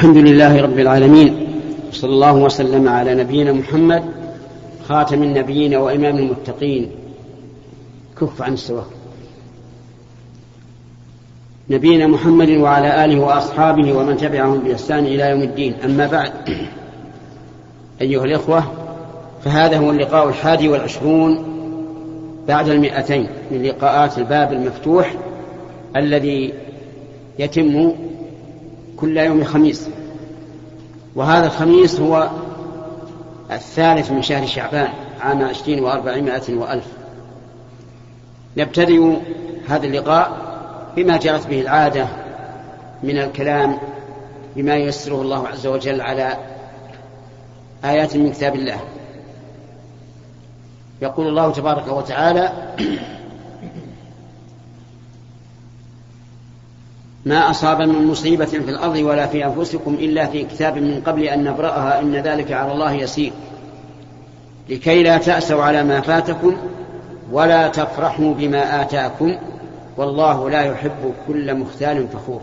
الحمد لله رب العالمين صلى الله وسلم على نبينا محمد خاتم النبيين وإمام المتقين. كف عن السواء نبينا محمد وعلى آله وأصحابه ومن تبعهم بإحسان إلى يوم الدين. أما بعد أيها الإخوة فهذا هو اللقاء الحادي والعشرون بعد المئتين من لقاءات الباب المفتوح الذي يتم كل يوم خميس وهذا الخميس هو الثالث من شهر شعبان عام عشرين وأربعمائة وألف. نبتدئ هذا اللقاء بما جرت به العادة من الكلام بما ييسره الله عز وجل على آيات من كتاب الله. يقول الله تبارك وتعالى ما أصاب من مصيبة في الأرض ولا في أنفسكم إلا في كتاب من قبل أن نبرأها إن ذلك على الله يسير. لكي لا تأسوا على ما فاتكم ولا تفرحوا بما آتاكم والله لا يحب كل مختال فخور.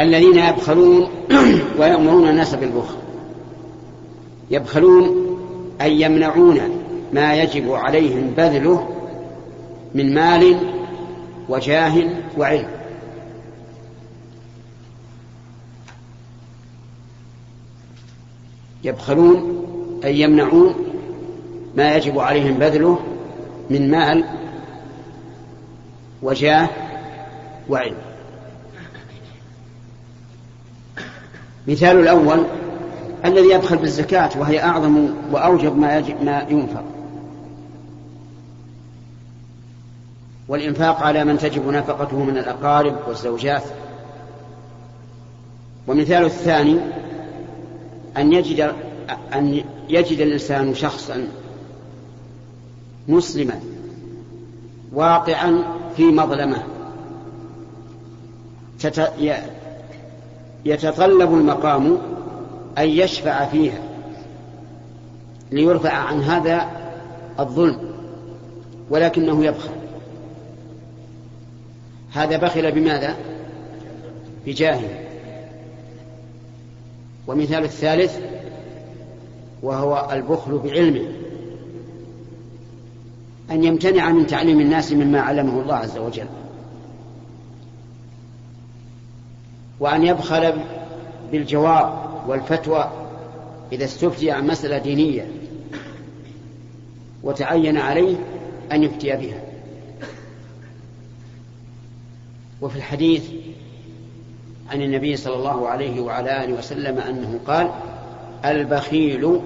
الذين يبخلون ويأمرون الناس بالبخل يبخلون أي يمنعون ما يجب عليهم بذله من مال وجاه وعلم. يبخلون أي يمنعون ما يجب عليهم بذله من مال وجاه وعلم. مثال الأول الذي يبخل بالزكاة وهي أعظم وأوجب ما, يجب ما ينفق. والإنفاق على من تجب نفقته من الأقارب والزوجات. ومثال الثاني أن يجد أن يجد الإنسان شخصا مسلما واقعا في مظلمة. يتطلب المقام أن يشفع فيها ليرفع عن هذا الظلم ولكنه يبخل. هذا بخل بماذا؟ بجاهه ومثال الثالث وهو البخل بعلمه. أن يمتنع من تعليم الناس مما علمه الله عز وجل. وأن يبخل بالجواب والفتوى إذا استفتي عن مسألة دينية وتعين عليه أن يفتي بها. وفي الحديث عن النبي صلى الله عليه وعلى آله وسلم أنه قال البخيل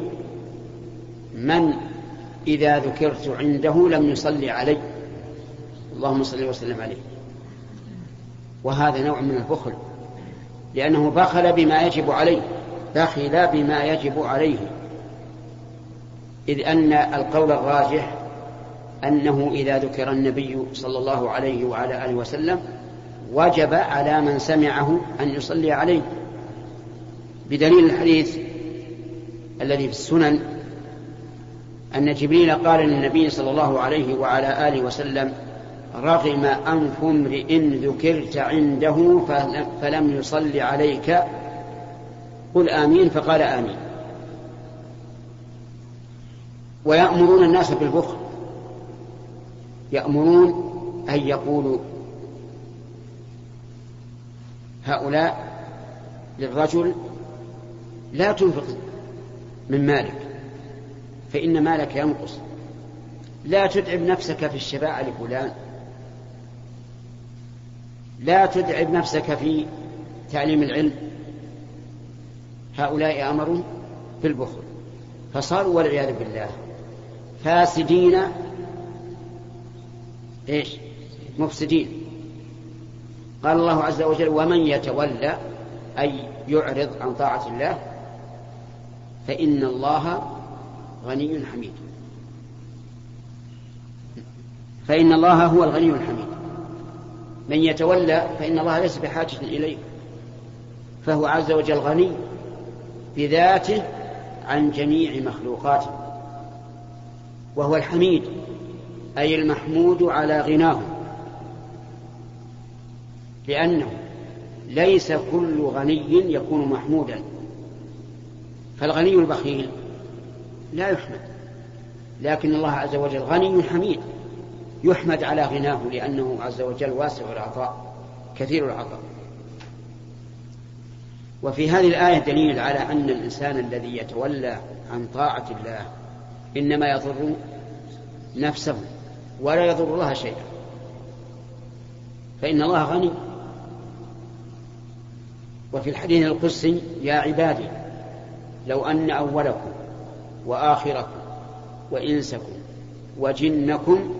من إذا ذكرت عنده لم يصلي علي. اللهم صل وسلم عليه. وهذا نوع من البخل لأنه بخل بما يجب عليه بخل بما يجب عليه. إذ أن القول الراجح أنه إذا ذكر النبي صلى الله عليه وعلى آله وسلم وجب على من سمعه أن يصلي عليه. بدليل الحديث الذي في السنن أن جبريل قال للنبي صلى الله عليه وعلى آله وسلم رغم أنف امرئ ذكرت عنده فلم يصل عليك. قل آمين فقال آمين. ويأمرون الناس بالبخل. يأمرون أن يقولوا هؤلاء للرجل لا تنفق من مالك فإن مالك ينقص. لا تتعب نفسك في الشفاعة لفلان. لا تتعب نفسك في تعليم العلم. هؤلاء أمروا بالبخل. فصاروا والعياذ بالله فاسدين. إيش؟ مفسدين. قال الله عز وجل ومن يتولى أي يعرض عن طاعة الله فإن الله غني حميد. فإن الله هو الغني الحميد. من يتولى فإن الله ليس بحاجة إليه فهو عز وجل غني بذاته عن جميع مخلوقاته وهو الحميد أي المحمود على غناه. لأنه ليس كل غني يكون محمودا. فالغني البخيل لا يحمد لكن الله عز وجل غني حميد يحمد على غناه لأنه عز وجل واسع العطاء كثير العطاء. وفي هذه الآية دليل على أن الإنسان الذي يتولى عن طاعة الله إنما يضر نفسه ولا يضر الله شيئا. فإن الله غني. وفي الحديث القدسي يا عبادي لو أن أولكم وآخركم وإنسكم وجنكم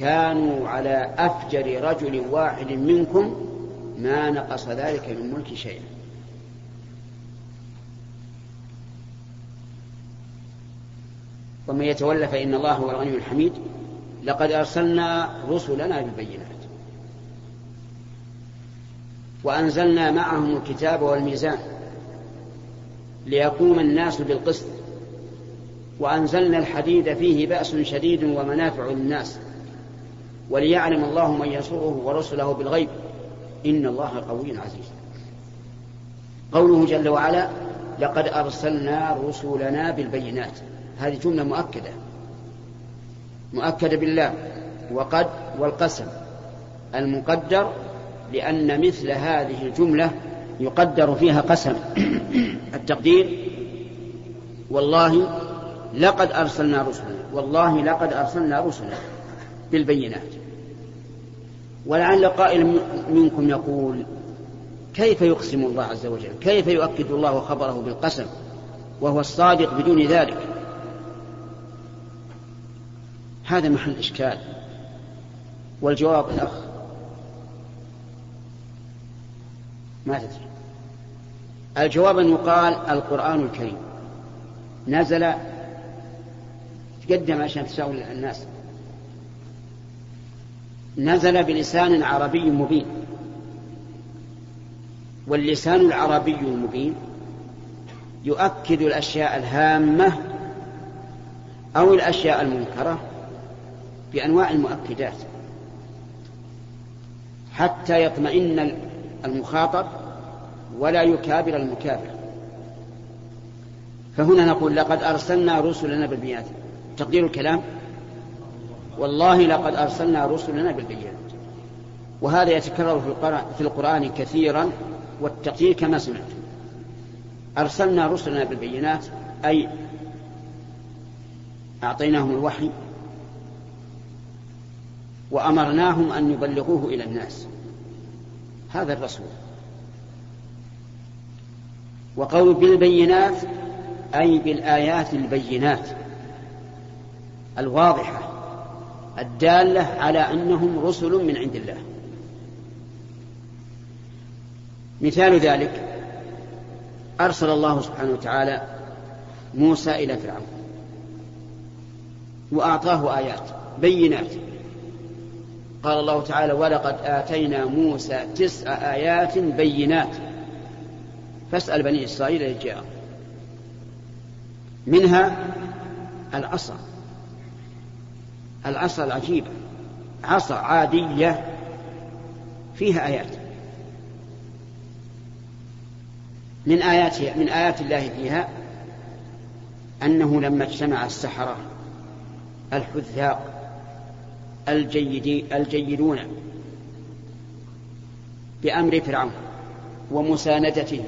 كانوا على أفجر رجل واحد منكم ما نقص ذلك من ملك شيئا. ومن يتولى فإن الله هو الغني الحميد. لقد أرسلنا رسلنا بالبينات. وأنزلنا معهم الكتاب والميزان ليقوم الناس بالقسط. وأنزلنا الحديد فيه بأس شديد ومنافع للناس. وليعلم الله من ينصره ورسله بالغيب. إن الله قوي عزيز. قوله جل وعلا لقد أرسلنا رسلنا بالبينات هذه جملة مؤكدة. مؤكدة بالله. وقد والقسم. المقدر لأن مثل هذه الجملة يقدر فيها قسم. التقدير والله لقد أرسلنا رسلنا والله لقد أرسلنا رسلنا بالبينات. ولعل قائل منكم يقول كيف يقسم الله عز وجل؟ كيف يؤكد الله خبره بالقسم وهو الصادق بدون ذلك؟ هذا محل إشكال. والجواب الأخ ما تدري. الجواب أن يقال القرآن الكريم. نزل تقدم عشان تساوي الناس. نزل بلسان عربي مبين. واللسان العربي المبين يؤكد الأشياء الهامة أو الأشياء المنكرة بأنواع المؤكدات. حتى يطمئن المخاطب ولا يكابر المكابر. فهنا نقول لقد أرسلنا رسلنا بالبينات. تقدير الكلام؟ والله لقد أرسلنا رسلنا بالبينات. وهذا يتكرر في القرآن, في القرآن كثيرا والتقدير كما سمعت. أرسلنا رسلنا بالبينات أي أعطيناهم الوحي وأمرناهم أن يبلغوه إلى الناس. هذا الرسول. وقول بالبينات أي بالآيات البينات. الواضحة الدالة على أنهم رسل من عند الله. مثال ذلك أرسل الله سبحانه وتعالى موسى إلى فرعون. وأعطاه آيات بينات. قال الله تعالى ولقد آتينا موسى تسع آيات بينات. فاسأل بني إسرائيل إذ جاء منها العصا. العصا العجيبة. عصا عادية فيها آيات. من آيات من آيات الله فيها أنه لما اجتمع السحرة الحذاق الجيدون بأمر فرعون ومساندته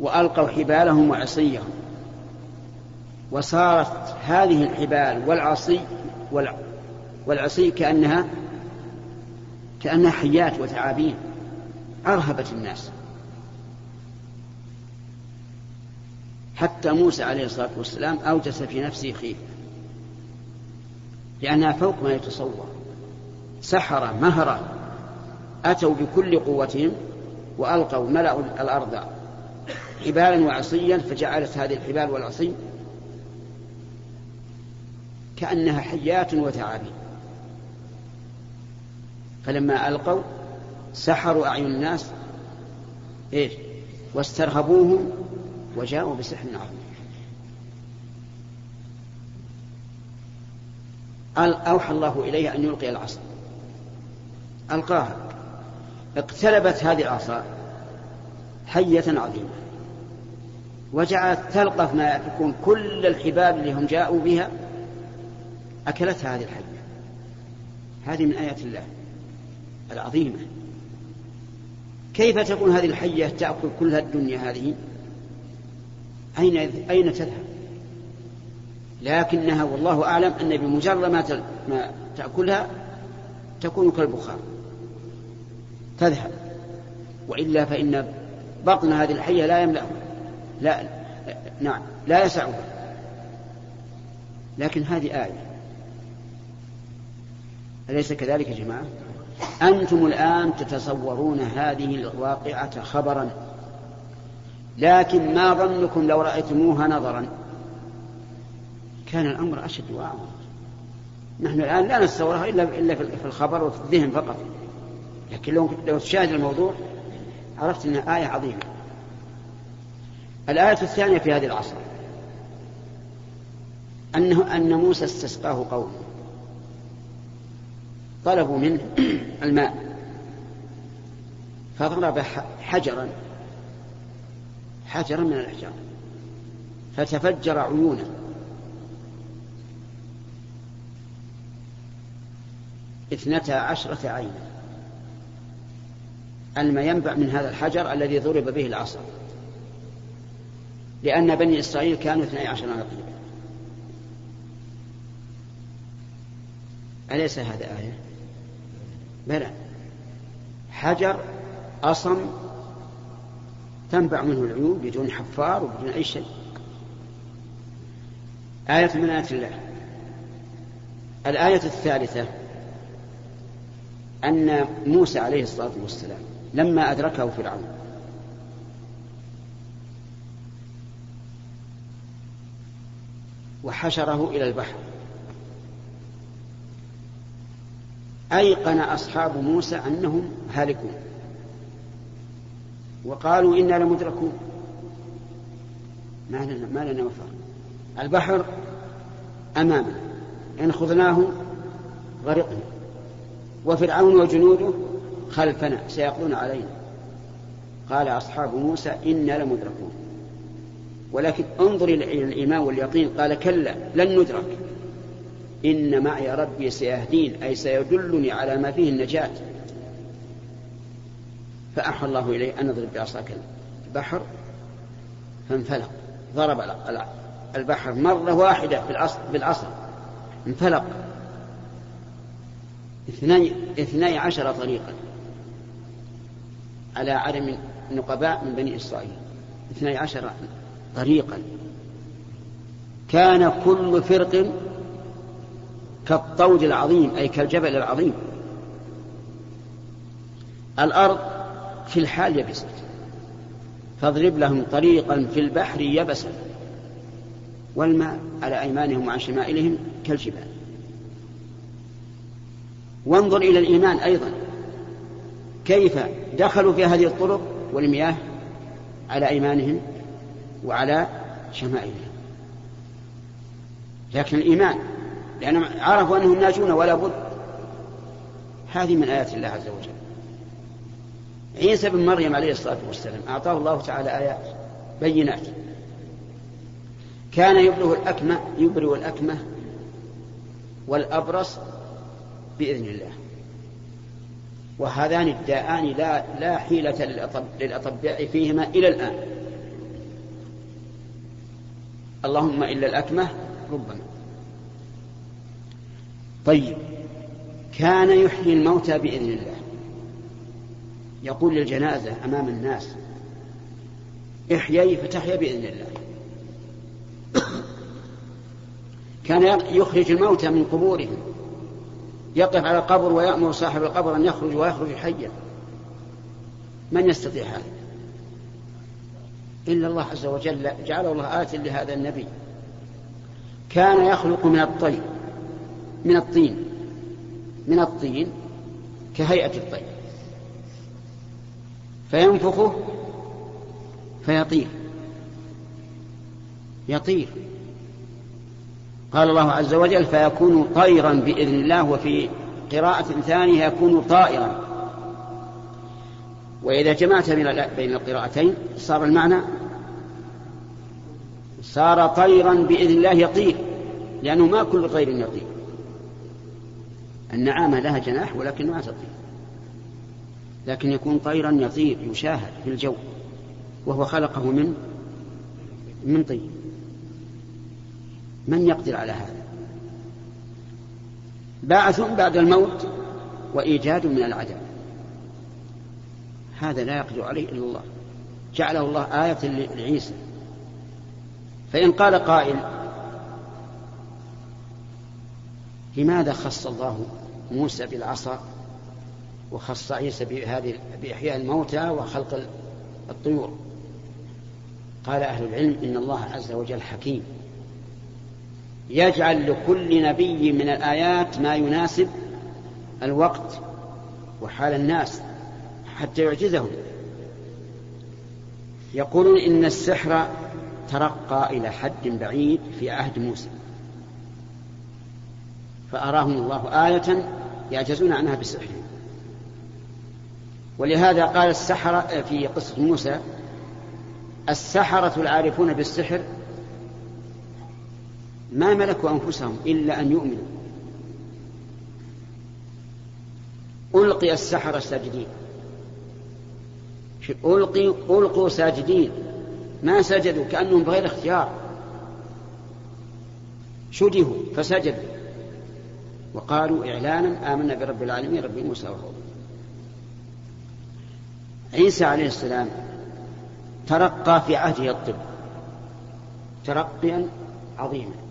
وألقوا حبالهم وعصيهم وصارت هذه الحبال والعصي والعصي كأنها كأنها حيات وثعابين أرهبت الناس. حتى موسى عليه الصلاة والسلام أوجس في نفسه خيفة. لأنها فوق ما يتصور. سحرة مهرة أتوا بكل قوتهم وألقوا ملأوا الأرض حبالا وعصيا فجعلت هذه الحبال والعصي كأنها حيات وثعابين فلما ألقوا سحروا أعين الناس إيش؟ واسترهبوهم وجاءوا بسحر عظيم. أوحى الله إليه أن يلقي العصا. ألقاها. اقتلبت هذه العصا حية عظيمة. وجعلت تلقف ما يكون كل الحبال اللي هم جاءوا بها أكلتها هذه الحية. هذه من آيات الله العظيمة. كيف تكون هذه الحية تأكل كل الدنيا هذه؟ أين أين تذهب؟ لكنها والله أعلم أن بمجرد ما تأكلها تكون كالبخار. تذهب. وإلا فإن بطن هذه الحية لا يملأ لا نعم لا يسعها لكن هذه آية. أليس كذلك يا جماعة؟ أنتم الآن تتصورون هذه الواقعة خبرا. لكن ما ظنكم لو رأيتموها نظرا؟ كان الأمر أشد وأعظم. نحن الآن لا نتصورها إلا إلا في الخبر وفي الذهن فقط. لكن لو لو تشاهد الموضوع عرفت أنها آية عظيمة. الآية الثانية في هذه العصر. أنه أن موسى استسقاه قومه طلبوا منه الماء. فضرب حجرا. حجرا من الأحجار. فتفجر عيونا. اثنتا عشرة عينا. الماء ينبع من هذا الحجر الذي ضرب به العصا. لأن بني إسرائيل كانوا اثني عشر نقيبا. أليس هذا آية؟ بلى. حجر أصم تنبع منه العيون بدون حفار وبدون أي شيء. آية من آيات الله. الآية الثالثة. أن موسى عليه الصلاة والسلام لما أدركه فرعون. وحشره إلى البحر. أيقن أصحاب موسى أنهم هالكون وقالوا إنا لمدركون. ما لنا ما لنا مفر البحر أمامنا. إن خذناه غرقنا. وفرعون وجنوده خلفنا سيقضون علينا. قال أصحاب موسى إنا لمدركون. ولكن انظر إلى الإيمان واليقين. قال كلا لن ندرك. إن معي ربي سيهدين أي سيدلني على ما فيه النجاة. فأحى الله إليه أن اضرب بعصاك البحر فانفلق. ضرب البحر مرة واحدة بالعصا انفلق. اثني, عشر طريقا على عدم نقباء من بني إسرائيل. اثني عشر طريقا. كان كل فرق كالطود العظيم أي كالجبل العظيم. الأرض في الحال يبست. فاضرب لهم طريقا في البحر يبسا. والماء على أيمانهم وعن شمائلهم كالجبال. وانظر إلى الإيمان أيضا. كيف دخلوا في هذه الطرق والمياه؟ على أيمانهم وعلى شمائلهم. لكن الإيمان لأنهم عرفوا أنهم ناجون ولا بد. هذه من آيات الله عز وجل. عيسى بن مريم عليه الصلاة والسلام أعطاه الله تعالى آيات بينات. كان يبرئ الأكمة يبرئ الأكمة والأبرص بإذن الله. وهذان الداءان لا لا حيلة للأطباء فيهما إلى الآن. اللهم إلا الأكمة ربما طيب. كان يحيي الموتى بإذن الله. يقول للجنازة أمام الناس احيي فتحيا بإذن الله. كان يخرج الموتى من قبورهم. يقف على القبر ويأمر صاحب القبر أن يخرج ويخرج حيا. من يستطيع هذا؟ إلا الله عز وجل. جعله الله آت لهذا النبي. كان يخلق من الطير من الطين. من الطين كهيئة الطير فينفخه فيطير. يطير. قال الله عز وجل فيكون طيرا بإذن الله وفي قراءة ثانية يكون طائرا. وإذا جمعت بين القراءتين صار المعنى صار طيرا بإذن الله يطير لأنه ما كل طير يطير. النعامة لها جناح ولكن ما تطير. لكن يكون طيرا يطير يشاهد في الجو وهو خلقه من من طين. من يقدر على هذا؟ بعث بعد الموت وإيجاد من العدم. هذا لا يقدر عليه إلا الله. جعله الله آية لعيسى. فإن قال قائل لماذا خص الله موسى بالعصا وخص عيسى بهذه بإحياء الموتى وخلق الطيور؟ قال أهل العلم إن الله عز وجل حكيم. يجعل لكل نبي من الآيات ما يناسب الوقت وحال الناس حتى يعجزهم. يقولون إن السحر ترقى إلى حد بعيد في عهد موسى. فأراهم الله آية يعجزون عنها بسحرهم ولهذا قال السحرة في قصة موسى السحرة العارفون بالسحر ما ملكوا أنفسهم إلا أن يؤمنوا. ألقي السحرة ساجدين. ألقي ألقوا ساجدين. ما سجدوا كأنهم بغير اختيار. شدهوا فسجدوا. وقالوا إعلانا آمنا برب العالمين رب موسى وهارون. عيسى عليه السلام ترقى في عهده الطب ترقيا عظيما.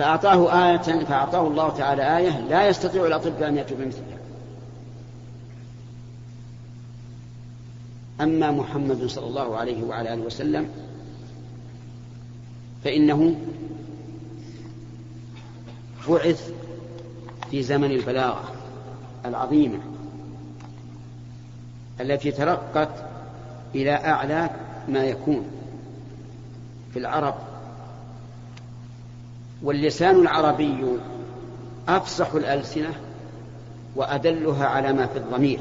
فأعطاه آية فأعطاه الله تعالى آية لا يستطيع الأطباء أن يأتوا بمثلها أما محمد صلى الله عليه وعلى آله وسلم فإنه بعث في زمن البلاغة العظيمة التي ترقت إلى أعلى ما يكون في العرب واللسان العربي أفصح الألسنة وأدلها على ما في الضمير.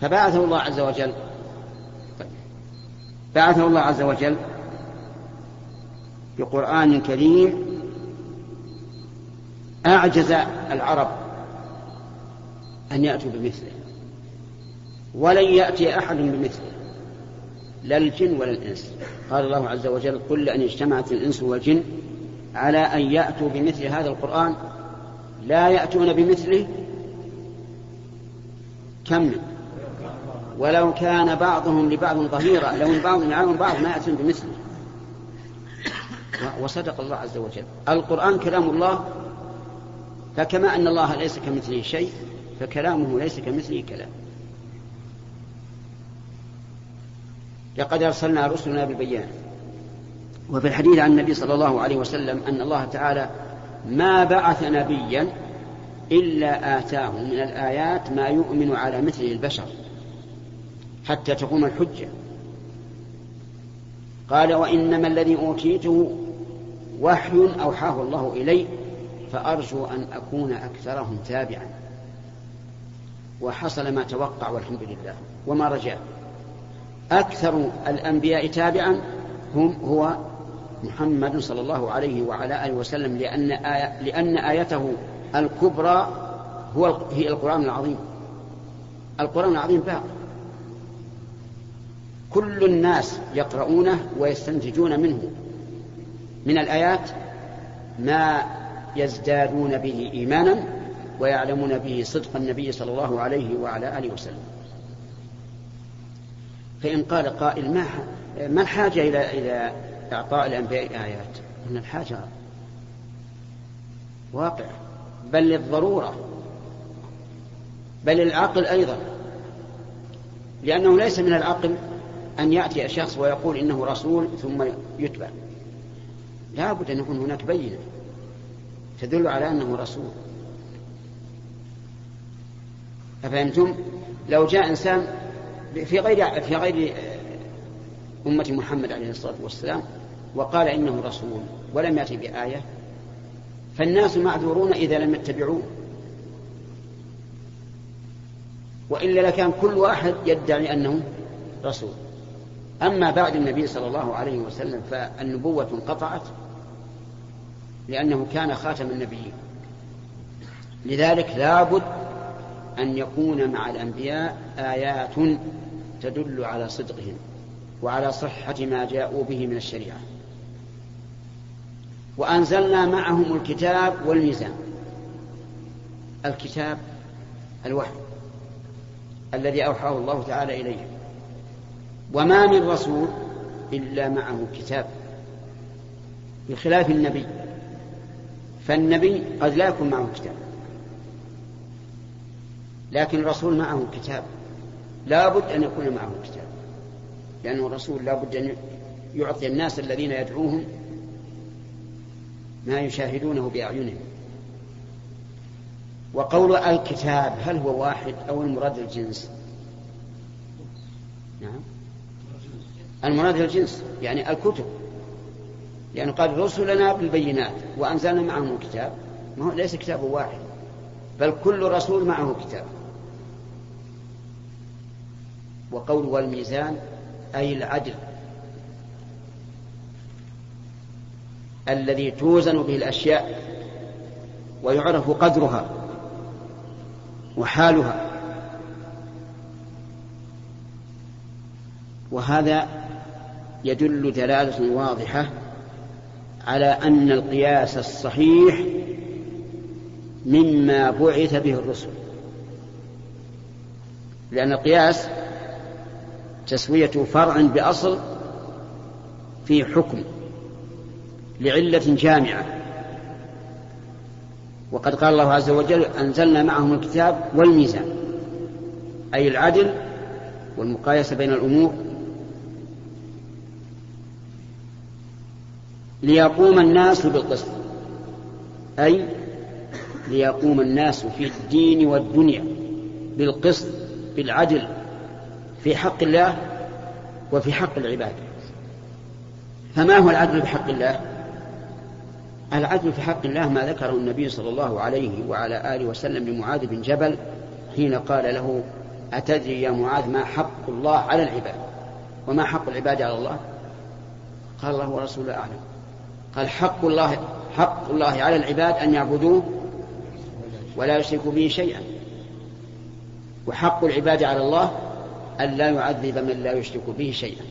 فبعثه الله عز وجل بعثه الله عز وجل بقرآن كريم أعجز العرب أن يأتوا بمثله ولن يأتي أحد بمثله. لا الجن ولا الإنس. قال الله عز وجل قل لأن اجتمعت الإنس والجن على أن يأتوا بمثل هذا القرآن. لا يأتون بمثله كم؟ ولو كان بعضهم لبعض ظهيرا لو بعض يعلم بعض ما يأتون بمثله. وصدق الله عز وجل. القرآن كلام الله فكما أن الله ليس كمثله شيء فكلامه ليس كمثله كلام. لقد أرسلنا رسلنا بالبيان. وفي الحديث عن النبي صلى الله عليه وسلم أن الله تعالى ما بعث نبيا إلا آتاه من الآيات ما يؤمن على مثله البشر حتى تقوم الحجة. قال وإنما الذي أوتيته وحي أوحاه الله إلي فأرجو أن أكون أكثرهم تابعا. وحصل ما توقع والحمد لله. وما رجاء أكثر الأنبياء تابعا هم هو محمد صلى الله عليه وعلى آله وسلم لأن آية لأن آيته الكبرى هو هي القرآن العظيم. القرآن العظيم باق. كل الناس يقرؤونه ويستنتجون منه. من الآيات ما يزدادون به إيمانا ويعلمون به صدق النبي صلى الله عليه وعلى آله وسلم. فإن قال قائل ما ما الحاجة إلى إلى إعطاء الأنبياء آيات؟ إن الحاجة واقع بل للضرورة بل للعقل أيضا لأنه ليس من العقل أن يأتي شخص ويقول إنه رسول ثم يتبع لا بد أن يكون هناك بينة تدل على أنه رسول أفهمتم؟ لو جاء إنسان في غير في غير أمة محمد عليه الصلاة والسلام وقال إنه رسول ولم يأتي بآية فالناس معذورون إذا لم يتبعوه. وإلا لكان كل واحد يدعي أنه رسول. أما بعد النبي صلى الله عليه وسلم فالنبوة انقطعت لأنه كان خاتم النبيين. لذلك لابد أن يكون مع الأنبياء آيات تدل على صدقهم وعلى صحة ما جاءوا به من الشريعة. وأنزلنا معهم الكتاب والميزان. الكتاب الوحي الذي أوحاه الله تعالى إليه. وما من رسول إلا معه كتاب. بخلاف النبي. فالنبي قد لا يكون معه كتاب. لكن الرسول معه كتاب. لا بد أن يكون معه كتاب. لأنه الرسول لا بد أن يعطي الناس الذين يدعوهم ما يشاهدونه بأعينهم. وقول الكتاب هل هو واحد أو المراد الجنس؟ نعم. المراد الجنس يعني الكتب. لأنه قال رسلنا بالبينات وأنزلنا معهم الكتاب. ما هو ليس كتاب واحد بل كل رسول معه كتاب. وقول والميزان أي العدل الذي توزن به الأشياء ويعرف قدرها وحالها وهذا يدل دلالة واضحة على أن القياس الصحيح مما بعث به الرسل. لأن القياس تسوية فرع بأصل في حكم لعلة جامعة. وقد قال الله عز وجل أنزلنا معهم الكتاب والميزان أي العدل والمقايسة بين الأمور ليقوم الناس بالقسط أي ليقوم الناس في الدين والدنيا بالقسط بالعدل في حق الله وفي حق العباد. فما هو العدل في حق الله؟ العدل في حق الله ما ذكره النبي صلى الله عليه وعلى آله وسلم لمعاذ بن جبل حين قال له أتدري يا معاذ ما حق الله على العباد؟ وما حق العباد على الله؟ قال الله ورسوله أعلم. قال حق الله حق الله على العباد أن يعبدوه ولا يشركوا به شيئا. وحق العباد على الله أن لا يعذب من لا يشرك به شيئا.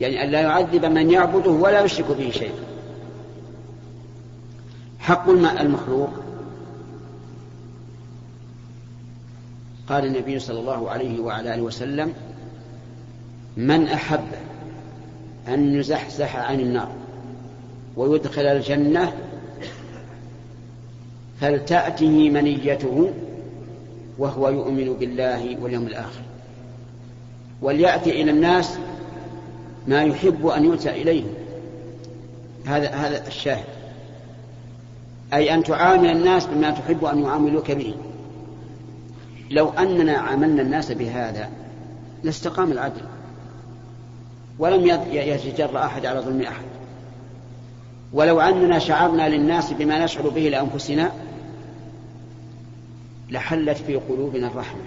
يعني أن لا يعذب من يعبده ولا يشرك به شيئا. حق المخلوق. قال النبي صلى الله عليه وعلى آله وسلم من أحب أن يزحزح عن النار ويدخل الجنة فلتأته منيته وهو يؤمن بالله واليوم الآخر. وليأتي إلى الناس ما يحب أن يؤتى إليه. هذا هذا الشاهد. أي أن تعامل الناس بما تحب أن يعاملوك به. لو أننا عاملنا الناس بهذا لاستقام العدل. ولم يتجرأ أحد على ظلم أحد. ولو أننا شعرنا للناس بما نشعر به لأنفسنا لحلت في قلوبنا الرحمة.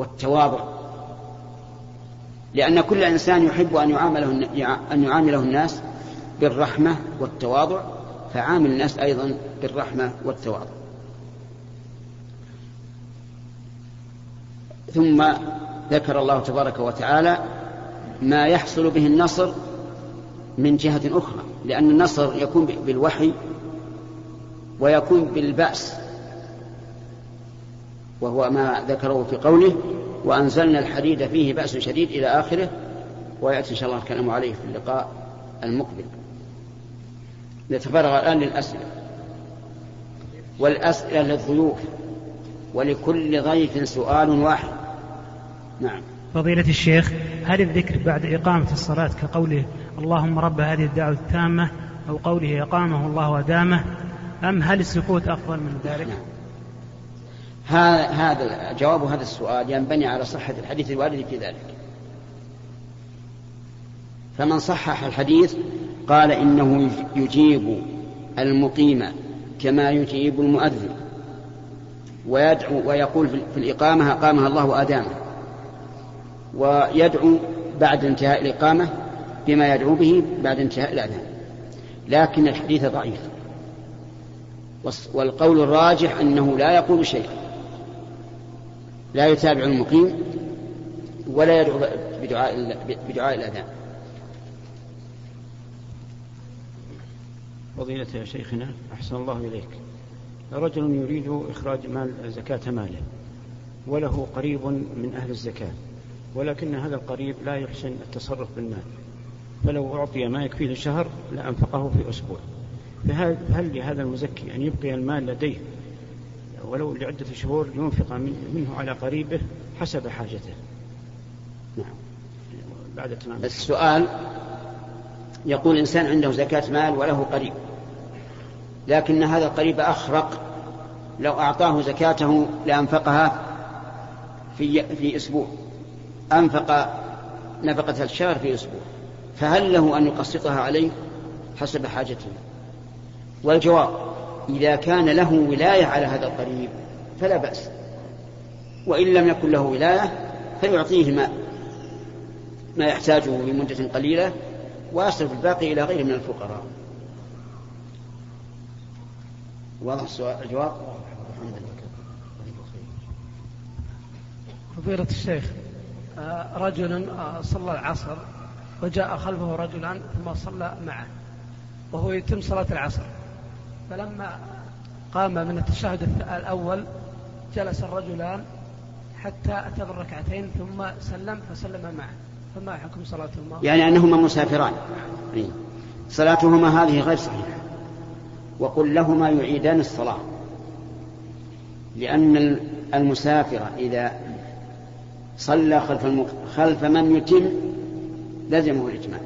والتواضع. لأن كل إنسان يحب أن يعامله أن يعامله الناس بالرحمة والتواضع فعامل الناس أيضا بالرحمة والتواضع. ثم ذكر الله تبارك وتعالى ما يحصل به النصر من جهة أخرى لأن النصر يكون بالوحي ويكون بالبأس. وهو ما ذكره في قوله وأنزلنا الحديد فيه بأس شديد إلى آخره ويأتي إن شاء الله الكلام عليه في اللقاء المقبل. نتفرغ الآن للأسئلة. والأسئلة للضيوف. ولكل ضيف سؤال واحد. نعم. فضيلة الشيخ هل الذكر بعد إقامة الصلاة كقوله اللهم رب هذه الدعوة التامة أو قوله أقامه الله ودامه أم هل السكوت أفضل من ذلك؟ نعم. هذا جواب هذا السؤال ينبني على صحة الحديث الوارد في ذلك. فمن صحح الحديث قال إنه يجيب المقيم كما يجيب المؤذن. ويدعو ويقول في الإقامة أقامها الله وأدامه. ويدعو بعد انتهاء الإقامة بما يدعو به بعد انتهاء الأذان. لكن الحديث ضعيف. والقول الراجح أنه لا يقول شيئا. لا يتابع المقيم ولا يدعو بدعاء بدعاء الأذان. فضيلة يا شيخنا أحسن الله إليك. رجل يريد إخراج مال زكاة ماله وله قريب من أهل الزكاة ولكن هذا القريب لا يحسن التصرف بالمال. فلو أعطي ما يكفيه شهر لأنفقه في أسبوع. فهل لهذا المزكي أن يبقي المال لديه ولو لعدة شهور ينفق منه على قريبه حسب حاجته. نعم. بعد تمام. السؤال يقول إنسان عنده زكاة مال وله قريب لكن هذا القريب أخرق لو أعطاه زكاته لأنفقها في في أسبوع أنفق نفقة الشهر في أسبوع فهل له أن يقسطها عليه حسب حاجته؟ والجواب إذا كان له ولاية على هذا القريب فلا بأس. وإن لم يكن له ولاية فيعطيه ما ما يحتاجه في مدة قليلة ويصرف الباقي إلى غيره من الفقراء. واضح السؤال الجواب؟ فضيلة الشيخ آه، رجل آه، صلى العصر وجاء خلفه رجلان ثم صلى معه وهو يتم صلاة العصر. فلما قام من التشهد الأول جلس الرجلان حتى أتى بالركعتين ثم سلم فسلم معه. فما حكم صلاتهما؟ يعني أنهما مسافران. نعم. صلاتهما هذه غير صحيحة. وقل لهما يعيدان الصلاة. لأن المسافر إذا صلى خلف. خلف من يتم لزمه الإتمام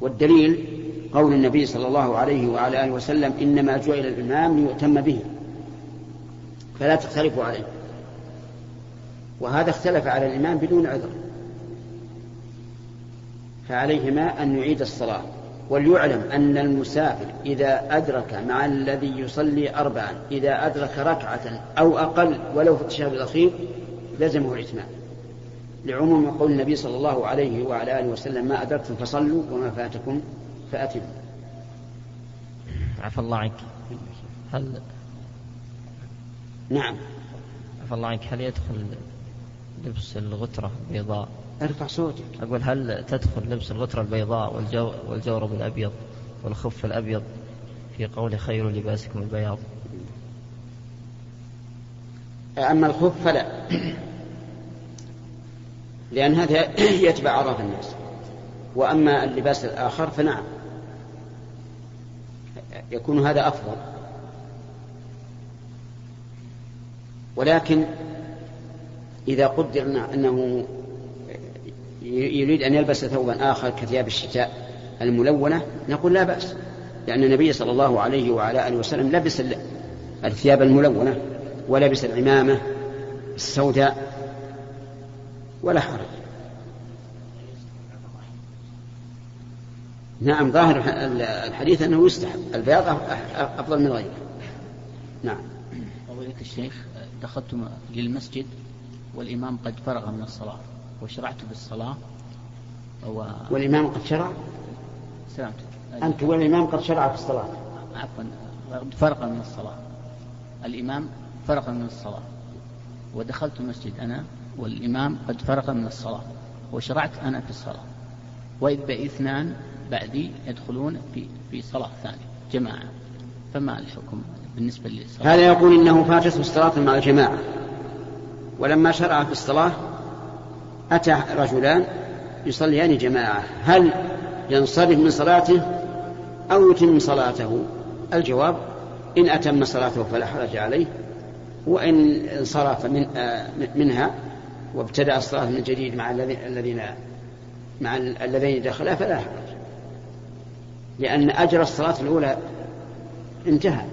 والدليل قول النبي صلى الله عليه وعلى آله وسلم إنما جعل الإمام ليؤتم به. فلا تختلفوا عليه. وهذا اختلف على الإمام بدون عذر. فعليهما أن يعيد الصلاة. وليعلم أن المسافر إذا أدرك مع الذي يصلي أربعا إذا أدرك ركعة أو أقل ولو في التشهد الأخير لزمه الإتمام. لعموم قول النبي صلى الله عليه وعلى آله وسلم ما أدركتم فصلوا وما فاتكم فأتموا عفى الله عنك. هل نعم. عفى الله عنك هل يدخل لبس الغترة البيضاء؟ ارفع صوتك. أقول هل تدخل لبس الغترة البيضاء والجو والجورب الأبيض والخف الأبيض؟ في قول خير لباسكم البياض. أما الخف فلا. لأن هذا يتبع عرف الناس. وأما اللباس الآخر فنعم. يكون هذا أفضل. ولكن إذا قدرنا أنه يريد أن يلبس ثوبا آخر كثياب الشتاء الملونة نقول لا بأس. لأن النبي صلى الله عليه وعلى آله وسلم لبس الثياب الملونة ولبس العمامة السوداء ولا حرج. نعم ظاهر الحديث أنه يستحب البياض أفضل من غيره نعم. فضيلة الشيخ دخلت للمسجد والإمام قد فرغ من الصلاة وشرعت بالصلاة و... والإمام قد شرع؟ سلامت. أنت والإمام قد شرع في الصلاة. عفوا فرق من الصلاة. الإمام فرق من الصلاة. ودخلت المسجد أنا والإمام قد فرق من الصلاة وشرعت أنا في الصلاة. وإذ بإثنان بعدي يدخلون في في صلاة ثانية. جماعة فما الحكم بالنسبة للصلاة؟ هذا يقول إنه فاتته الصلاة مع الجماعة. ولما شرع في الصلاة أتى رجلان يصليان جماعة. هل ينصرف من صلاته أو يتم صلاته؟ الجواب إن أتم صلاته فلا حرج عليه وإن انصرف من آه، منها وابتدأ الصلاة من جديد مع الذين مع الذين دخلا فلا حرج. لأن أجر الصلاة الأولى انتهى.